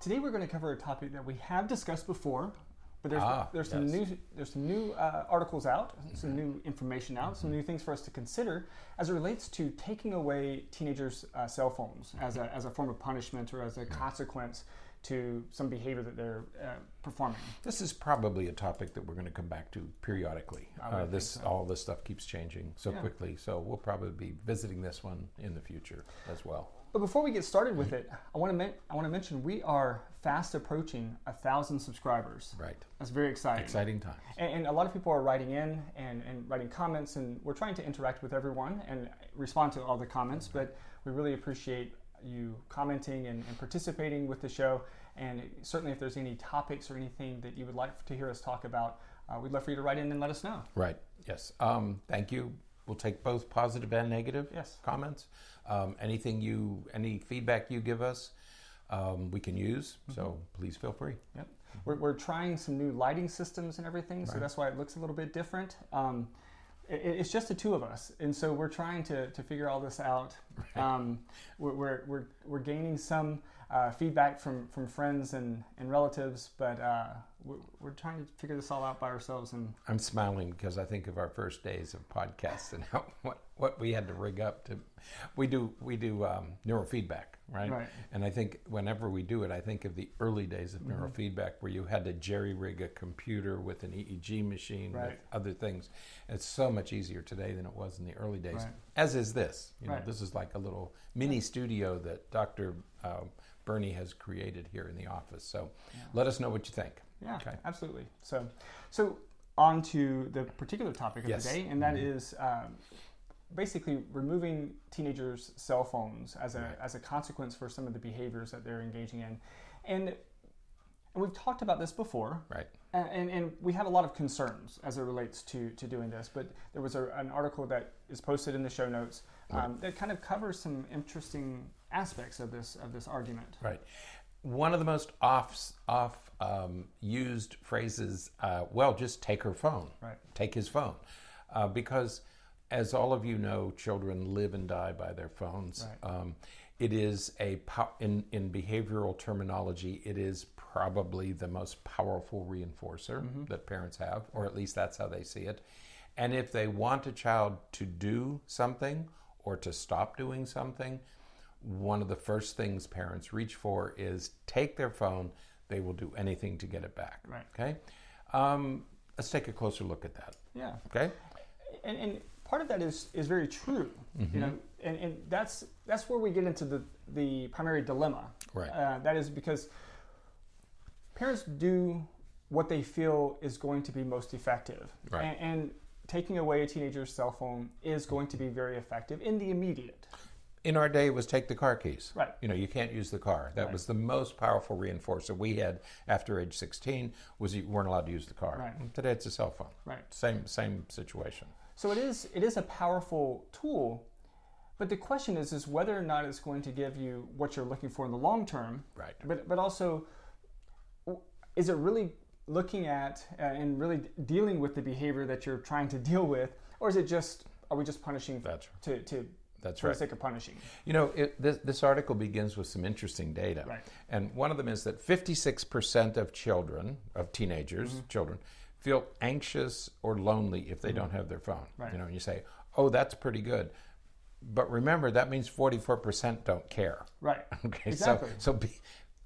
Today we're going to cover a topic that we have discussed before, but there's Ah, there's some yes. new there's some new uh, articles out, some new information out, some new things for us to consider as it relates to taking away teenagers' uh, cell phones as a as a form of punishment or as a consequence to some behavior that they're uh, performing. This is probably a topic that we're going to come back to periodically. Uh, this so. all this stuff keeps changing so Yeah. quickly, so we'll probably be visiting this one in the future as well. But before we get started with it, I want to men- I want to mention we are fast approaching a thousand subscribers. Right. That's very exciting. Exciting times. And, and a lot of people are writing in and, and writing comments, and we're trying to interact with everyone and respond to all the comments. But we really appreciate you commenting and, and participating with the show. And certainly, if there's any topics or anything that you would like to hear us talk about, uh, we'd love for you to write in and let us know. Right. Yes. Um, thank you. We'll take both positive and negative Yes. comments. Um, anything you, any feedback you give us, um, we can use. So please feel free. Yep. We're, we're trying some new lighting systems and everything, so Right. that's why it looks a little bit different. It, it's just the two of us, and so we're trying to, to figure all this out. Um, we're, we're, we're, we're gaining some uh, feedback from, from friends and, and relatives, but uh, we're, we're trying to figure this all out by ourselves. And I'm smiling because I think of our first days of podcasts and how what, what we had to rig up to. We do we do um, neurofeedback, right? Right. And I think whenever we do it, I think of the early days of Mm-hmm. neurofeedback where you had to jerry rig a computer with an EEG machine Right. with other things. It's so much easier today than it was in the early days. Right. As is this. You know, this is like a little mini studio that Dr. Um, Berney has created here in the office. So, let us know what you think. Yeah, Okay. absolutely. So, so on to the particular topic of Yes. Mm-hmm. the day, and that is um, basically removing teenagers' cell phones as a Right. as a consequence for some of the behaviors that they're engaging in, and, and we've talked about this before. Right. And, and, we have a lot of concerns as it relates to, to doing this, but there was a, an article that is posted in the show notes um, that kind of covers some interesting aspects of this of this argument. Right. One of the most off off um, used phrases. Uh, well, just take her phone. Right. Take his phone, uh, because as all of you know, children live and die by their phones. Right. Um, it is a in in behavioral terminology. It is probably the most powerful reinforcer that parents have, or at least that's how they see it. And if they want a child to do something or to stop doing something, one of the first things parents reach for is take their phone. They will do anything to get it back. Right. Okay. Um, let's take a closer look at that. Yeah. Okay. and, and part of that is is very true Mm-hmm. you know and, and that's that's where we get into the the primary dilemma Right. uh, that is because parents do what they feel is going to be most effective Right. and, and taking away a teenager's cell phone is going to be very effective in the immediate In our day, was take the car keys. Right. You know, you can't use the car. That Right. was the most powerful reinforcer we had after age 16 was you weren't allowed to use the car. Right. Today, it's a cell phone. Right. Same same situation. So it is it is a powerful tool, but the question is is whether or not it's going to give you what you're looking for in the long term. Right. But but also, is it really looking at uh, and really dealing with the behavior that you're trying to deal with, or is it just are we just punishing That's to to That's for right. the sake of punishing? You know, it, this, this article begins with some interesting data. Right. And one of them is that 56% of children, of teenagers, Mm-hmm. children, feel anxious or lonely if they don't have their phone. Right. You know, and you say, oh, that's pretty good. But remember, that means 44% don't care. Right. Okay, Exactly. so, so be,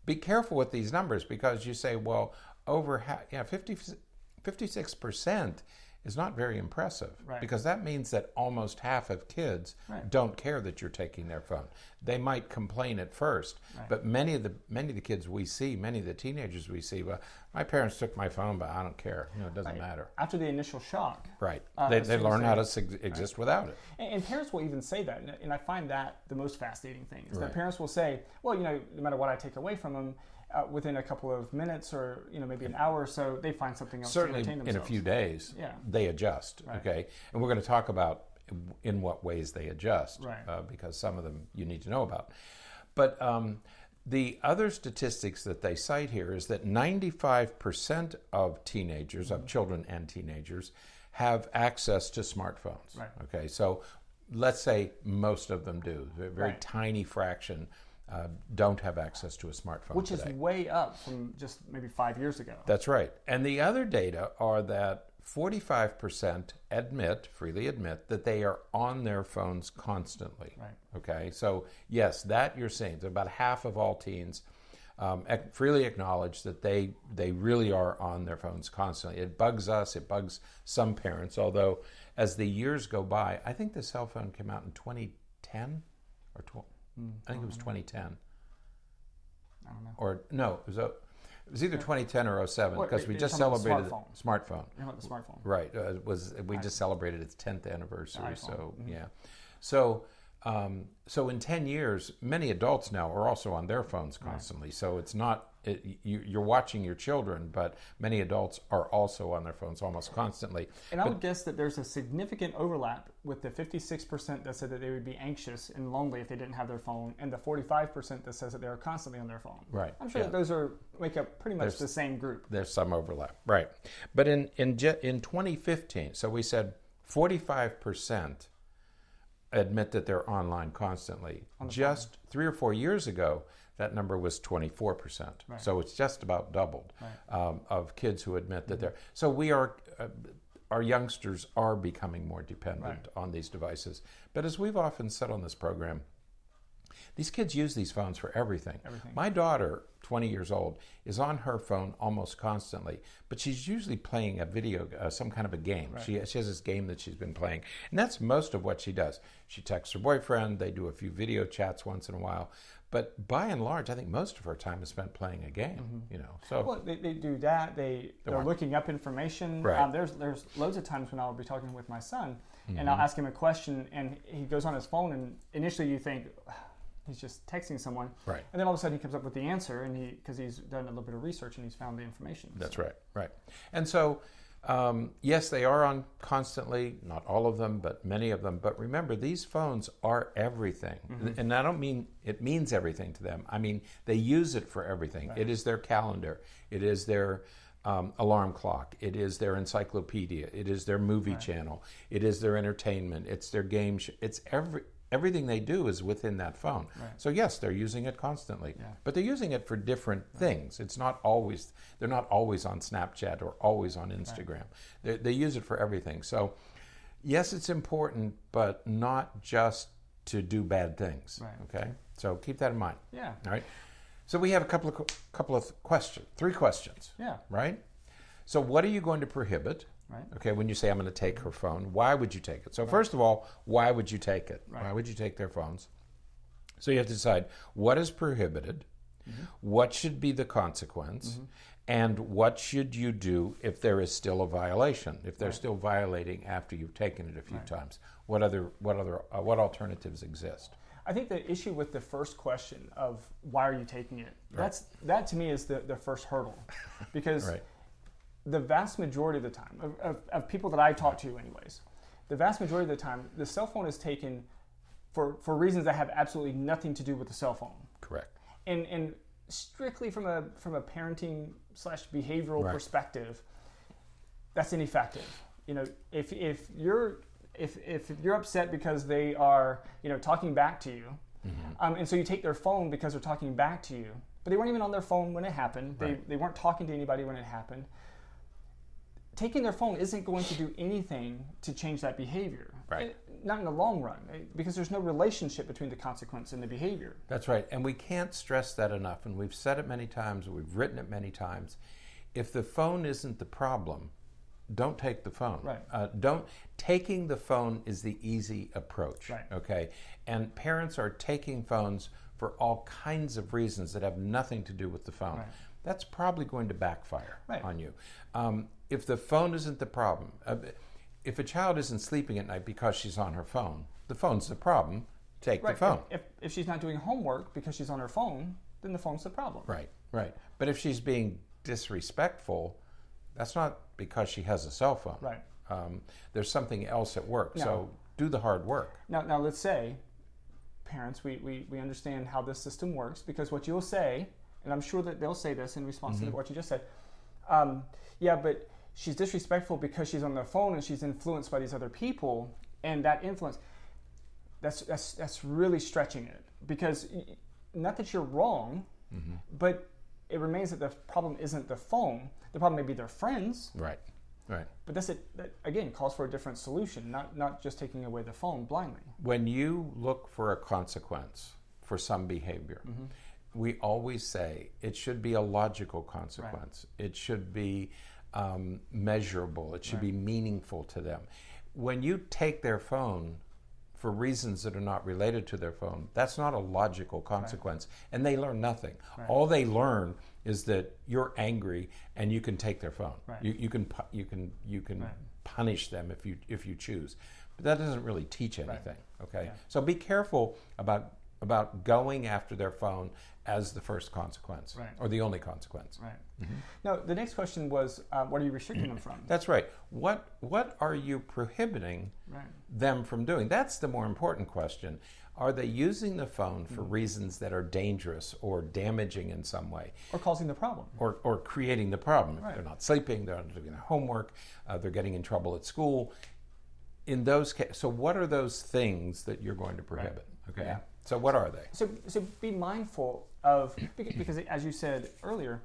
be careful with these numbers because you say, well, over half, yeah, 50, 56% is not very impressive Right. because that means that almost half of kids Right. don't care that you're taking their phone. They might complain at first, but many of the many of the kids we see, many of the teenagers we see, well, my parents took my phone, but I don't care. You know, it doesn't matter. After the initial shock, Right? Uh, they they learn how to sig- exist without it. And, and parents will even say that, and, and I find that the most fascinating thing is that parents will say, "Well, you know, no matter what I take away from them, within a couple of minutes or you know maybe an hour or so, they find something else certainly to entertain in a few days Yeah. they adjust Right. okay and we're going to talk about in what ways they adjust Right. uh, because some of them you need to know about but um, the other statistics that they cite here is that 95% of teenagers Mm-hmm. of children and teenagers have access to smartphones Right. okay so let's say most of them do. A very Right. tiny fraction uh, don't have access to a smartphone which today. is way up from just maybe five years ago. That's right. And the other data are that 45% admit, freely admit, that they are on their phones constantly. Right. Okay. So, yes, that you're seeing. So about half of all teens um, ac- freely acknowledge that they, they really are on their phones constantly. It bugs us, it bugs some parents, although as the years go by, I think the cell phone came out in 2010 or 12. I think it was 2010 Hmm, I don't know. or no, it was, a, it was either 2010 or 07 because we just the celebrated the smartphone. You're about the smartphone. Right, uh, it was we just celebrated its 10th anniversary. So yeah, so um, so in 10 years, many adults now are also on their phones constantly. So it's not it, you, you're watching your children, but many adults are also on their phones almost constantly. And I would guess that there's a significant overlap with the 56% that said that they would be anxious and lonely if they didn't have their phone, and the 45% that says that they are constantly on their phone. Right, I'm sure yeah. that those are make up pretty much There's- the same group. There's some overlap, right? But in in in 2015, so we said 45 percent admit that they're online constantly. Just three or four years ago, that number was 24 percent. So it's just about doubled um, of kids who admit that they're. So we are. Uh, our youngsters are becoming more dependent on these devices. But as we've often said on this program, these kids use these phones for everything. Everything. My daughter, 20 years old, is on her phone almost constantly, but she's usually playing a video, uh, some kind of a game. She, she has this game that she's been playing, and that's most of what she does. She texts her boyfriend, they do a few video chats once in a while, but by and large, I think most of her time is spent playing a game. You know, so Well, they, they do that. They they're looking up information. Right. Um, there's there's loads of times when I'll be talking with my son, and Mm-hmm. I'll ask him a question, and he goes on his phone, and initially you think he's just texting someone, Right. And then all of a sudden he comes up with the answer, and he because he's done a little bit of research and he's found the information. That's right, right. And so, um, yes, they are on constantly, not all of them, but many of them. But remember, these phones are everything. And I don't mean it means everything to them. I mean, they use it for everything. It is their calendar, it is their um, alarm clock, it is their encyclopedia, it is their movie channel, it is their entertainment, it's their game. Sh- it's every. Everything they do is within that phone. So yes, they're using it constantly, but they're using it for different things. It's not always they're not always on Snapchat or always on Instagram. They, they use it for everything. So yes, it's important, but not just to do bad things. Right. Okay, so keep that in mind. Yeah. All right. So we have a couple of couple of questions, three questions. Yeah. Right. So what are you going to prohibit? Right. Okay, when you say I'm going to take her phone, why would you take it? So first of all, why would you take it? Right. Why would you take their phones? So you have to decide what is prohibited, Mm-hmm. what should be the consequence, and what should you do if there is still a violation, if they're still violating after you've taken it a few times. What other what other uh, what alternatives exist? I think the issue with the first question of why are you taking it, that's that to me is the, the first hurdle, because Right. The vast majority of the time of, of, of people that I talk to, anyways, the vast majority of the time the cell phone is taken for for reasons that have absolutely nothing to do with the cell phone, Correct. and and strictly from a from a parenting slash behavioral Right. perspective, that's ineffective. You know, if if you're if if you're upset because they are you know talking back to you, um, and so you take their phone because they're talking back to you, but they weren't even on their phone when it happened. They they weren't talking to anybody when it happened. Taking their phone isn't going to do anything to change that behavior. Right. It- not in the long run, eh, because there's no relationship between the consequence and the behavior. That's right. And we can't stress that enough. And we've said it many times, we've written it many times. If the phone isn't the problem, don't take the phone. Right. Uh, don't taking the phone is the easy approach. Right. Okay. And parents are taking phones for all kinds of reasons that have nothing to do with the phone. Right. That's probably going to backfire Right. on you. Um, if the phone isn't the problem, uh, if a child isn't sleeping at night because she's on her phone, the phone's the problem. Take Right. the phone. If, if she's not doing homework because she's on her phone, then the phone's the problem. Right, right. But if she's being disrespectful, that's not because she has a cell phone. Right. Um, there's something else at work. No. So do the hard work. Now, now let's say, parents, we, we, we understand how this system works because what you'll say, and I'm sure that they'll say this in response Mm-hmm. to what you just said, um, yeah, but she's disrespectful because she's on the phone and she's influenced by these other people, and that influence. that's that's that's really stretching it because not that you're wrong, mm-hmm. but it remains that the problem isn't the phone. The problem may be their friends, Right. Right. but that's it. That again calls for a different solution, not not just taking away the phone blindly. When you look for a consequence for some behavior, mm-hmm. we always say it should be a logical consequence. It should be um, measurable. It should be meaningful to them. When you take their phone for reasons that are not related to their phone, that's not a logical consequence, and they learn nothing. All they learn is that you're angry and you can take their phone. Right. You, you can you can you can punish them if you if you choose, but that doesn't really teach anything. Okay, so be careful about about going after their phone as the first consequence Right. or the only consequence. Right. Now the next question was, uh, what are you restricting them from? That's right. What what are you prohibiting Right. them from doing? That's the more important question. Are they using the phone for reasons that are dangerous or damaging in some way? Or causing the problem. or, or creating the problem. If Right. they're not sleeping, they're not doing their homework, uh, they're getting in trouble at school. In those cases, so what are those things that you're going to prohibit? Okay. Yeah. So what are they? So, so be mindful of because as you said earlier,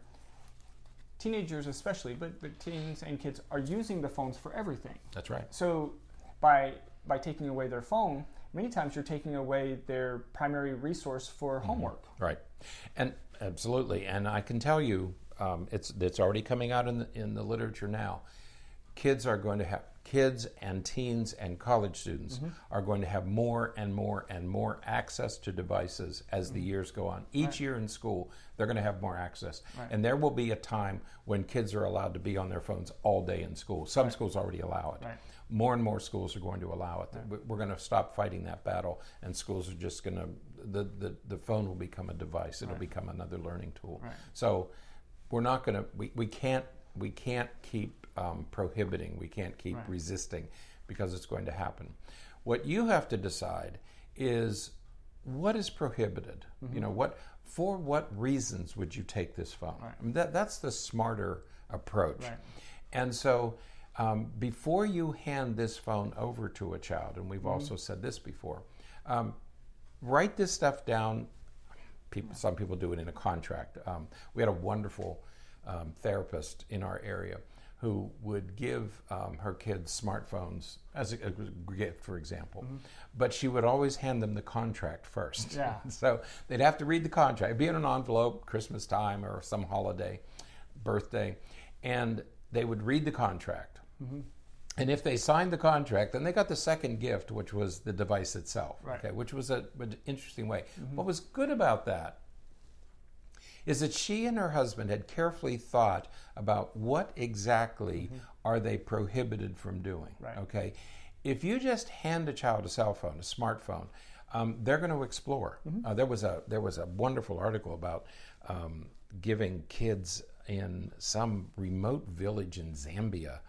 teenagers especially, but, but teens and kids are using the phones for everything. That's right. So by by taking away their phone, many times you're taking away their primary resource for homework. Right. And absolutely. And I can tell you, um, it's it's already coming out in the, in the literature now. Kids are going to have kids and teens and college students mm-hmm. are going to have more and more and more access to devices as the mm-hmm. years go on. Each year in school, they're going to have more access, and there will be a time when kids are allowed to be on their phones all day in school. Some schools already allow it. Right. More and more schools are going to allow it. We- We're going to stop fighting that battle, and schools are just going to the, the the phone will become a device. It'll become another learning tool. Right. So we're not going to we, we can't we can't keep um, prohibiting. We can't keep Right. resisting because it's going to happen. What you have to decide is what is prohibited. Mm-hmm. You know what for what reasons would you take this phone? Right. I mean, that that's the smarter approach. Right. And so, um, before you hand this phone over to a child, and we've also said this before, um, write this stuff down. People, some people do it in a contract. Um, we had a wonderful um, therapist in our area who would give um, her kids smartphones as a, a gift, for example, mm-hmm. but she would always hand them the contract first. Yeah. so they'd have to read the contract, It'd be in an envelope, Christmas time or some holiday, birthday, and they would read the contract. Mm-hmm. And if they signed the contract, then they got the second gift, which was the device itself. Right. Okay, which was a, an interesting way. Mm-hmm. What was good about that is that she and her husband had carefully thought about what exactly are they prohibited from doing. Right. Okay, if you just hand a child a cell phone, a smartphone, um, they're going to explore. Uh, there was a there was a wonderful article about um, giving kids in some remote village in Zambia.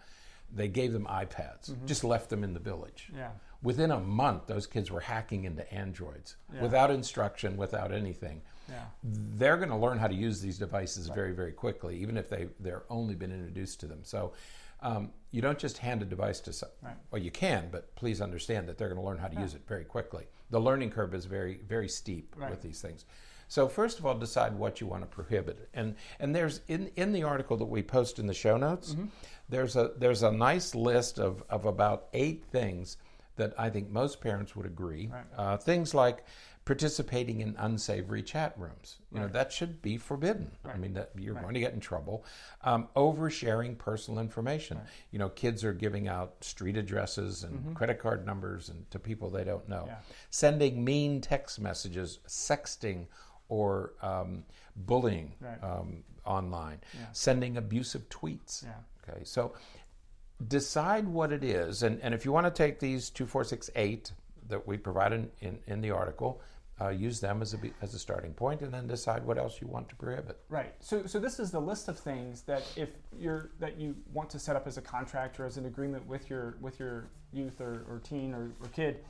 They gave them iPads, just left them in the village. Yeah. Within a month, those kids were hacking into Androids Yeah. without instruction, without anything Yeah. they're going to learn how to use these devices very, very quickly, even if they they're only been introduced to them. So um, you don't just hand a device to some. Right. Well, you can, but please understand that they're going to learn how to use it very quickly. The learning curve is very, very steep Right. with these things. So first of all, decide what you want to prohibit, and and there's in in the article that we post in the show notes, Mm-hmm. there's a there's a nice list of of about eight things that I think most parents would agree. Right. Uh, things like participating in unsavory chat rooms. You know that should be forbidden. I mean that you're going to get in trouble. Um, oversharing personal information. You know, kids are giving out street addresses and credit card numbers and to people they don't know. Yeah. Sending mean text messages, sexting, or um, bullying Right. um, online. Yeah. Sending abusive tweets. Yeah. Okay, so decide what it is, and, and if you want to take these two, four, six, eight that we provide in, in, in the article, uh, use them as a as a starting point, and then decide what else you want to prohibit. Right. So, so this is the list of things that if you're that you want to set up as a contract or as an agreement with your with your youth or, or teen or, or kid,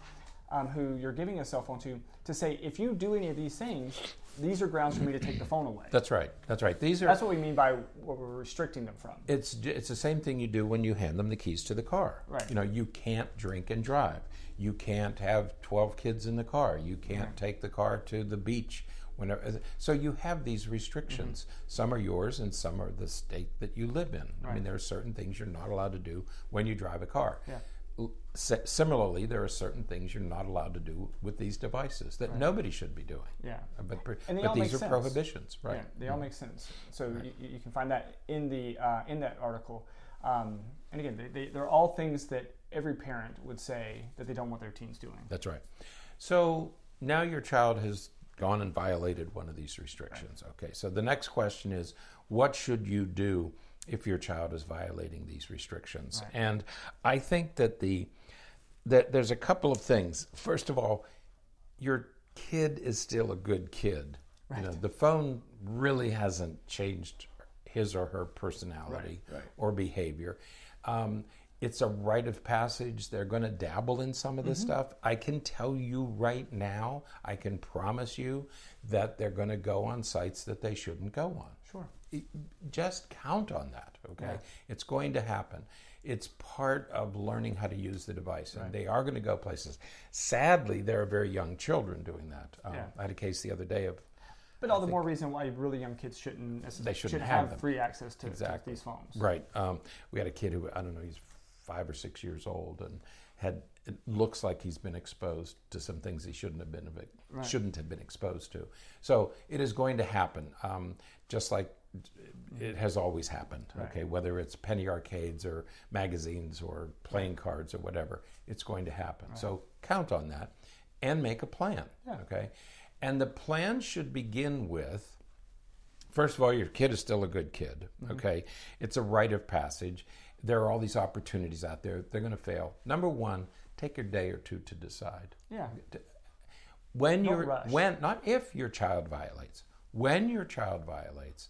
um, who you're giving a cell phone to to say, if you do any of these things, these are grounds for me to take the phone away. That's right. That's right. These are. That's what we mean by what we're restricting them from. It's it's the same thing you do when you hand them the keys to the car. Right. You know, you can't drink and drive. You can't have twelve kids in the car. You can't right. take the car to the beach. Whenever, so you have these restrictions. Mm-hmm. Some are yours, and some are the state that you live in. Right. I mean, there are certain things you're not allowed to do when you drive a car. Yeah similarly, there are certain things you're not allowed to do with these devices that right. nobody should be doing. Yeah, uh, but, but these are sense. prohibitions, right? Yeah, they all make sense. So right. you, you, can find that in the uh, in that article. Um, and again, they, they, they're all things that every parent would say that they don't want their teens doing. That's right. So now your child has gone and violated one of these restrictions. Right. Okay, so the next question is, what should you do? If your child is violating these restrictions. Right. And I think that the that there's a couple of things. First of all, your kid is still a good kid. Right. You know, the phone really hasn't changed his or her personality right, or behavior. Um, it's a rite of passage. They're going to dabble in some of this mm-hmm. stuff. I can tell you right now, I can promise you that they're going to go on sites that they shouldn't go on. Sure. Just count on that, okay? It's going to happen. It's part of learning how to use the device, and right. they are going to go places. Sadly, there are very young children doing that. Um, yeah. I had a case the other day of. But all I the more reason why really young kids shouldn't they shouldn't, should have, have free access to, exactly. to these phones. Right. Um, we had a kid who I don't know he's five or six years old and had it looks like he's been exposed to some things he shouldn't have been right. shouldn't have been exposed to. So it is going to happen, um, just like it has always happened. Right. Okay, whether it's penny arcades or magazines or playing cards or whatever, it's going to happen. Right. So count on that and make a plan. Yeah. Okay, and the plan should begin with. First of all, your kid is still a good kid. Mm-hmm. Okay, it's a rite of passage. There are all these opportunities out there. They're going to fail. Number one, take a day or two to decide. Yeah. When Don't you're rush. when not if your child violates. When your child violates,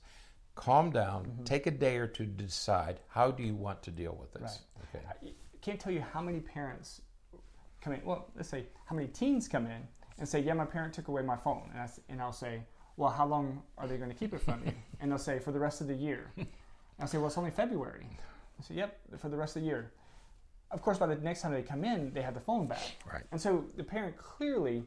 calm down, mm-hmm. take a day or two to decide how do you want to deal with this. Right. Okay. I can't tell you how many parents come in. Well, let's say how many teens come in and say, "Yeah, my parent took away my phone," and, I, and I'll say, "Well, how long are they going to keep it from you?" and they'll say, "For the rest of the year." and I'll say, "Well, it's only February." I say, "Yep, for the rest of the year." Of course, by the next time they come in, they have the phone back. Right. And so the parent clearly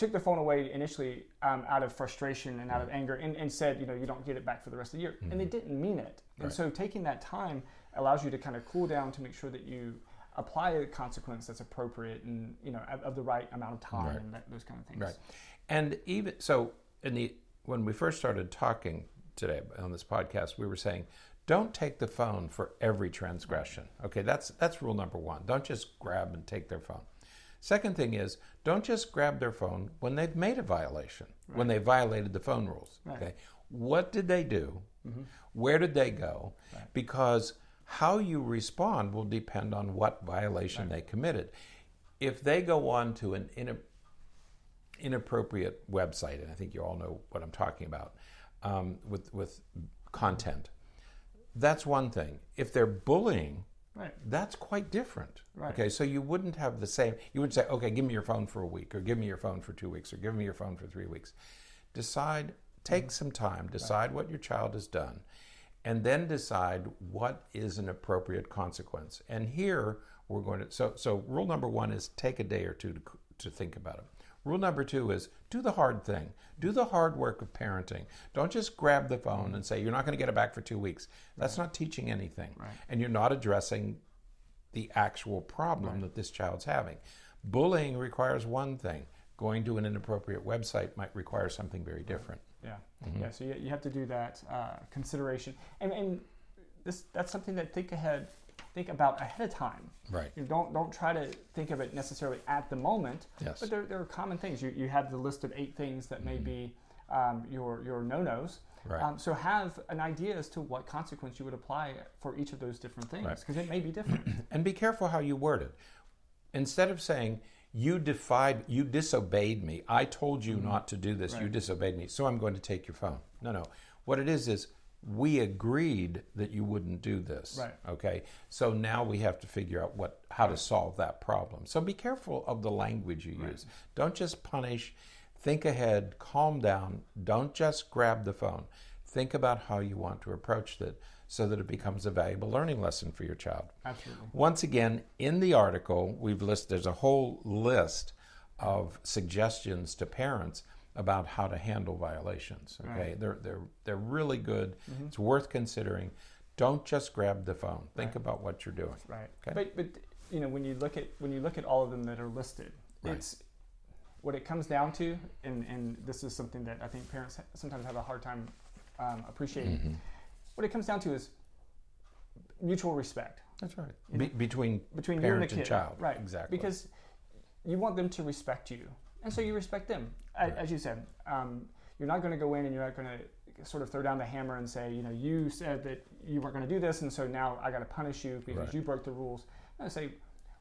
took the phone away initially um, out of frustration and out of anger and, and, said, you know, you don't get it back for the rest of the year. Mm-hmm. And they didn't mean it. And right. so taking that time allows you to kind of cool down to make sure that you apply a consequence that's appropriate and, you know, of, of the right amount of time right. and that, those kind of things. Right. And even so, in the when we first started talking today on this podcast, we were saying, don't take the phone for every transgression. Okay, that's that's rule number one. Don't just grab and take their phone. Second thing is, don't just grab their phone when they've made a violation, right. when they violated the phone rules. Right. Okay, what did they do? Mm-hmm. Where did they go? Right. Because how you respond will depend on what violation they committed. If they go on to an inappropriate website, and I think you all know what I'm talking about, um, with with content, that's one thing. If they're bullying, Right. That's quite different. Right. Okay, so you wouldn't have the same. You wouldn't say, "Okay, give me your phone for a week, or give me your phone for two weeks, or give me your phone for three weeks." Decide. Take mm-hmm. some time. Decide right. what your child has done, and then decide what is an appropriate consequence. And here we're going to. So, so rule number one is take a day or two to to think about it. Rule number two is do the hard thing. Do the hard work of parenting. Don't just grab the phone and say, you're not going to get it back for two weeks. That's right. not teaching anything. Right. And you're not addressing the actual problem right. that this child's having. Bullying requires one thing. Going to an inappropriate website might require something very different. Yeah. Mm-hmm. Yeah. So you, you have to do that uh, consideration. And, and this that's something that think ahead think about ahead of time. Right. You don't don't try to think of it necessarily at the moment. Yes. But there, there are common things. You, you have the list of eight things that may mm-hmm. be um, your your no nos. Right. Um, so have an idea as to what consequence you would apply for each of those different things because right. it may be different. and be careful how you word it. Instead of saying you defied, you disobeyed me. I told you mm-hmm. not to do this. Right. You disobeyed me. So I'm going to take your phone. No, no. What it is is we agreed that you wouldn't do this. Right. Okay. So now we have to figure out what how to solve that problem. So be careful of the language you use. Don't just punish. Think ahead. Calm down. Don't just grab the phone. Think about how you want to approach it so that it becomes a valuable learning lesson for your child. Absolutely. Once again, in the article, we've listed there's a whole list of suggestions to parents about how to handle violations. Okay, Right. they're they're they're really good. It's worth considering. Don't just grab the phone. Think Right. about what you're doing. Right. Okay. But but you know when you look at when you look at all of them that are listed, Right. it's what it comes down to, and and this is something that I think parents sometimes have a hard time um, appreciating. Mm-hmm. What it comes down to is mutual respect That's right. Be, between between parent you and the and child. right? Exactly. Because you want them to respect you, and so you respect them. Right. As you said, um, you're not going to go in and you're not going to sort of throw down the hammer and say, you know, you said that you weren't going to do this, and so now I got to punish you because Right. you broke the rules. I say,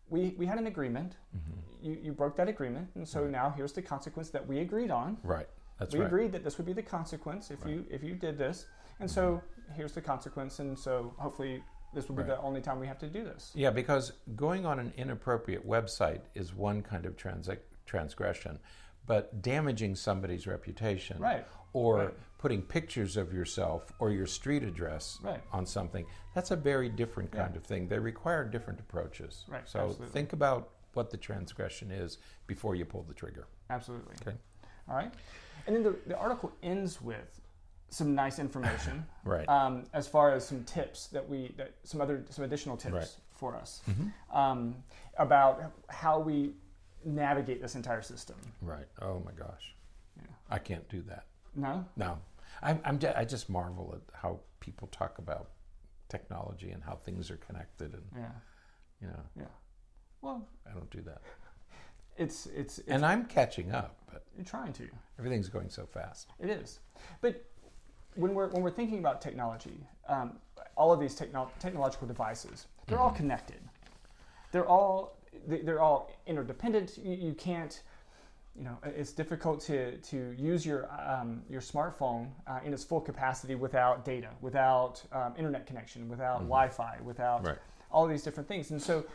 we, we had an agreement. Mm-hmm. You, you broke that agreement, and so now here's the consequence that we agreed on. right. That's right. we right. agreed that this would be the consequence if you if you did this, and so here's the consequence, and so hopefully this will be Mm-hmm. Right. the only time we have to do this. Yeah, because going on an inappropriate website is one kind of trans- transgression, but damaging somebody's reputation, Right. or Right. putting pictures of yourself or your street address Right. on something, that's a very different kind Yeah. of thing. They require different approaches. Right, So absolutely. think about what the transgression is before you pull the trigger. Absolutely. Okay. All right. And then the, the article ends with some nice information Right. um, as far as some tips that we, that some other, some additional tips Right. for us Mm-hmm. um, about how we navigate this entire system. Right. Oh my gosh. Yeah. I can't do that. No? No, I'm, I'm ju- I just marvel at how people talk about technology and how things are connected, and Yeah. you know, Yeah. Well, I don't do that. it's, it's, it's And I'm catching up, but you're trying to. everything's going so fast. It is. But when we're, when we're thinking about technology, um, all of these techno- technological devices, they're all connected. They're all, they're all interdependent. You, you can't, you know, it's difficult to, to use your, um, your smartphone uh, in its full capacity without data, without um, internet connection, without Wi-Fi, without Right. all these different things. And so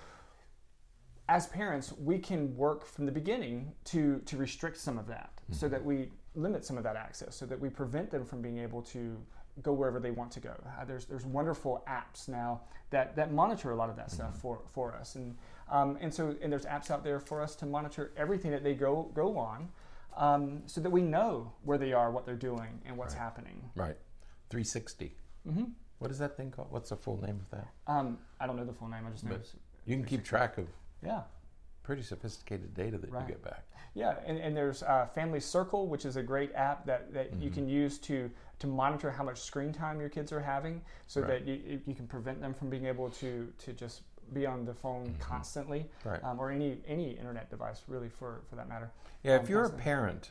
as parents, we can work from the beginning to to restrict some of that, so that we limit some of that access, so that we prevent them from being able to go wherever they want to go. Uh, there's there's wonderful apps now that that monitor a lot of that stuff for for us, and um, and so and there's apps out there for us to monitor everything that they go go on, um, so that we know where they are, what they're doing, and what's Right. happening. Right. 360. hmm What is that thing called? What's the full name of that? Um, I don't know the full name. I just know. You can keep track of yeah. Pretty sophisticated data that Right. you get back. Yeah, and, and there's uh, Family Circle, which is a great app that, that you Mm-hmm. can use to to monitor how much screen time your kids are having, so Right. that you, you can prevent them from being able to to just be on the phone constantly, Mm-hmm. Right. um, or any any internet device really for for that matter. Yeah, um, if you're a parent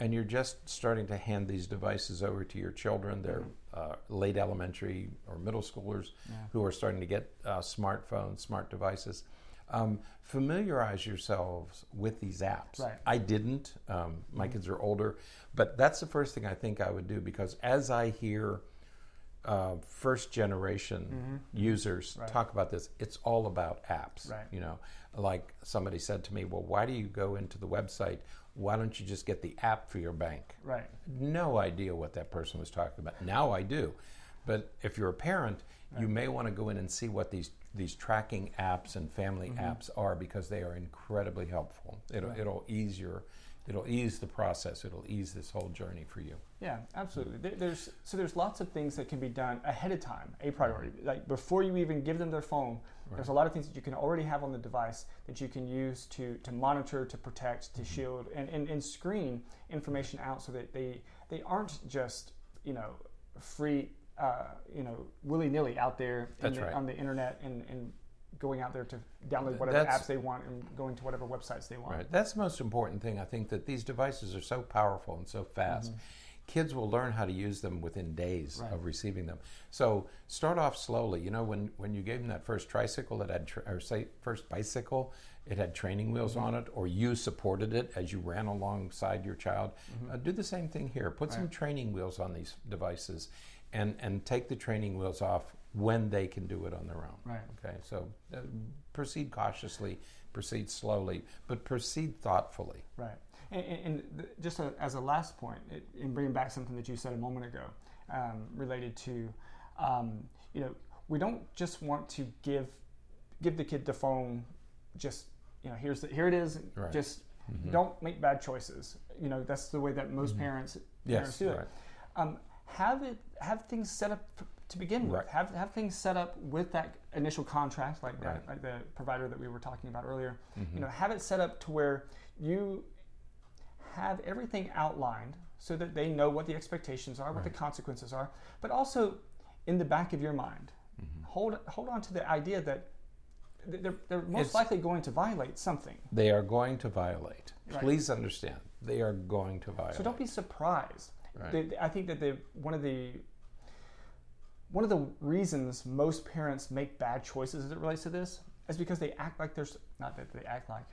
and you're just starting to hand these devices over to your children, they're uh, late elementary or middle schoolers Yeah. who are starting to get uh, smartphones, smart devices. Um, familiarize yourselves with these apps. Right. I didn't. Um, my kids are older, but that's the first thing I think I would do because as I hear uh, first generation users Mm-hmm. Right. talk about this, it's all about apps. Right. You know, like somebody said to me, "Well, why do you go into the website? Why don't you just get the app for your bank?" Right. No idea what that person was talking about. Now I do, but if you're a parent, you may want to go in and see what these these tracking apps and family mm-hmm. apps are because they are incredibly helpful. It'll Right. it'll ease your it'll ease the process. It'll ease this whole journey for you. Yeah, absolutely. There's so there's lots of things that can be done ahead of time, a priority. Mm-hmm. Like before you even give them their phone, there's a lot of things that you can already have on the device that you can use to to monitor, to protect, to mm-hmm. shield, and, and, and screen information out so that they they aren't just you know free uh, you know willy nilly out there in the, right. on the internet and, and going out there to download whatever That's- apps they want and going to whatever websites they want. Right. That's the most important thing. I think that these devices are so powerful and so fast. Mm-hmm. Kids will learn how to use them within days Right. of receiving them. So start off slowly. You know, when, when you gave them that first tricycle that had, tra- or say first bicycle, it had training wheels Mm-hmm. on it, or you supported it as you ran alongside your child. Mm-hmm. Uh, do the same thing here. Put some training wheels on these devices and and take the training wheels off when they can do it on their own. Right. Okay. So uh, proceed cautiously, proceed slowly, but proceed thoughtfully. Right. And, and, and just a, as a last point, it, in bringing back something that you said a moment ago, um, related to, um, you know, we don't just want to give give the kid the phone, just you know, here's the, here it is, Right. just Mhm. don't make bad choices. You know, that's the way that most Mhm. parents Yes. parents do it. Right. Um, have it have things set up to begin with. Right. Have have things set up with that initial contract, like that, like the provider that we were talking about earlier. Mhm. You know, have it set up to where you have everything outlined so that they know what the expectations are, what the consequences are, but also in the back of your mind, Mhm. hold hold on to the idea that they're, they're most It's- likely going to violate something. They are going to violate. Right. Please understand, they are going to violate. So don't be surprised. Right. I think that the one of the one of the reasons most parents make bad choices as it relates to this is because they act like there's not that they act like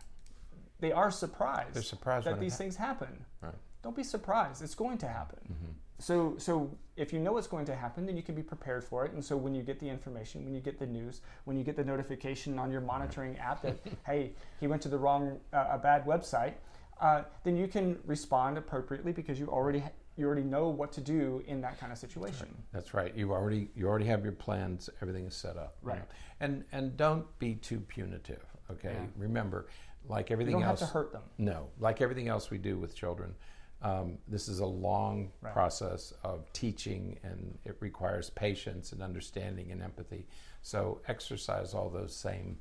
they are surprised They're surprised that these hap- things happen. Right. Don't be surprised; it's going to happen. Mhm. So, so if you know it's going to happen, then you can be prepared for it. And so, when you get the information, when you get the news, when you get the notification on your monitoring app that hey, he went to the wrong, uh, a bad website, uh, then you can respond appropriately because you already ha- you already know what to do in that kind of situation. That's right. You already you already have your plans. Everything is set up. you Right. know. And and don't be too punitive. Okay. Yeah. Remember, like You everything don't else. have to hurt them. No, like everything else we do with children, um, this is a long Right. process of teaching, and it requires patience and understanding and empathy. So exercise all those same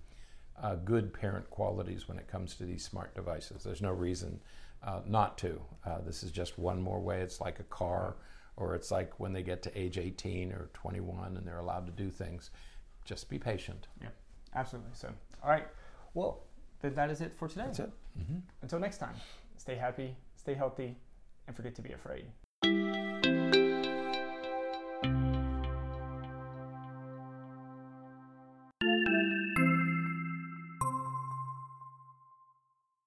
uh, good parent qualities when it comes to these smart devices. There's no reason uh, not to. Uh, this is just one more way. It's like a car, or it's like when they get to age 18 or 21 and they're allowed to do things. Just be patient. Yeah, absolutely. So, all right. Well, then that is it for today. That's it. hmm Until next time, stay happy, stay healthy, and forget to be afraid.